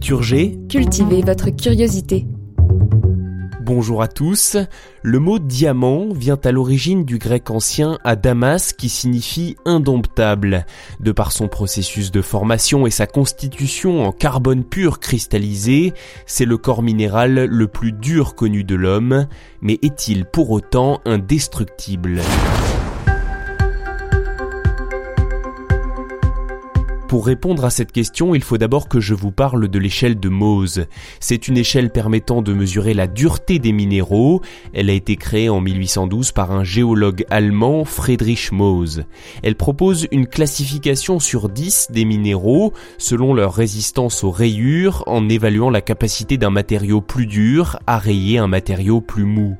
Culture G, Cultivez votre curiosité. bonjour à tous. Le mot diamant vient à l'origine du grec ancien adamas qui signifie indomptable. De par son processus de formation et sa constitution en carbone pur cristallisé, c'est le corps minéral le plus dur connu de l'homme, mais est-il pour autant indestructible? Pour répondre à cette question, il faut d'abord que je vous parle de l'échelle de Mohs. C'est une échelle permettant de mesurer la dureté des minéraux. Elle a été créée en 1812 par un géologue allemand, Friedrich Mohs. Elle propose une classification sur 10 des minéraux selon leur résistance aux rayures en évaluant la capacité d'un matériau plus dur à rayer un matériau plus mou.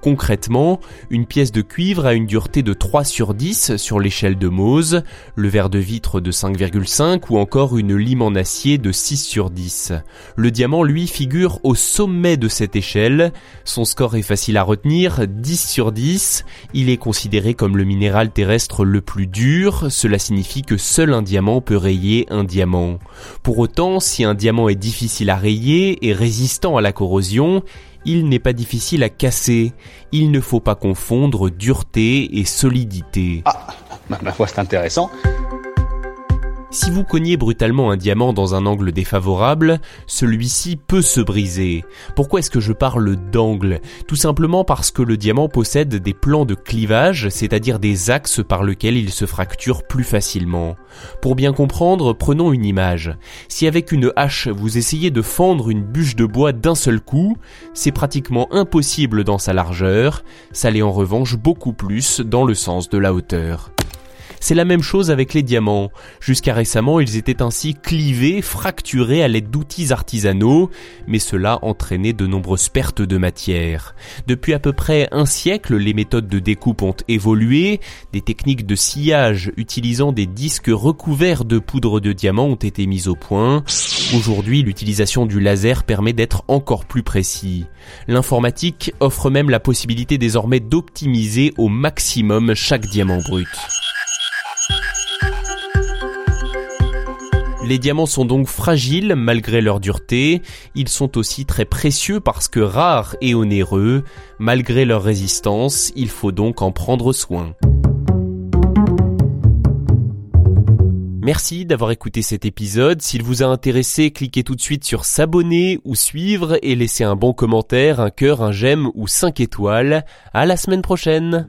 Concrètement, une pièce de cuivre a une dureté de 3 sur 10 sur l'échelle de Mohs, le verre de vitre de 5,5 ou encore une lime en acier de 6 sur 10. Le diamant, lui, figure au sommet de cette échelle. Son score est facile à retenir, 10 sur 10. Il est considéré comme le minéral terrestre le plus dur. Cela signifie que seul un diamant peut rayer un diamant. Pour autant, si un diamant est difficile à rayer et résistant à la corrosion, il n'est pas difficile à casser. Il ne faut pas confondre dureté et solidité. Ah, ma foi, c'est intéressant. Si vous cognez brutalement un diamant dans un angle défavorable, celui-ci peut se briser. Pourquoi est-ce que je parle d'angle? Tout simplement parce que le diamant possède des plans de clivage, c'est-à-dire des axes par lesquels il se fracture plus facilement. Pour bien comprendre, prenons une image. Si avec une hache vous essayez de fendre une bûche de bois d'un seul coup, c'est pratiquement impossible dans sa largeur, ça l'est en revanche beaucoup plus dans le sens de la hauteur. C'est la même chose avec les diamants. Jusqu'à récemment, ils étaient ainsi clivés, fracturés à l'aide d'outils artisanaux, mais cela entraînait de nombreuses pertes de matière. Depuis à peu près un siècle, les méthodes de découpe ont évolué, des techniques de sciage utilisant des disques recouverts de poudre de diamant ont été mises au point. Aujourd'hui, l'utilisation du laser permet d'être encore plus précis. L'informatique offre même la possibilité désormais d'optimiser au maximum chaque diamant brut. Les diamants sont donc fragiles malgré leur dureté, ils sont aussi très précieux parce que rares et onéreux, malgré leur résistance, il faut donc en prendre soin. Merci d'avoir écouté cet épisode. S'il vous a intéressé, cliquez tout de suite sur s'abonner ou suivre et laissez un bon commentaire, un cœur, un j'aime ou 5 étoiles. À la semaine prochaine!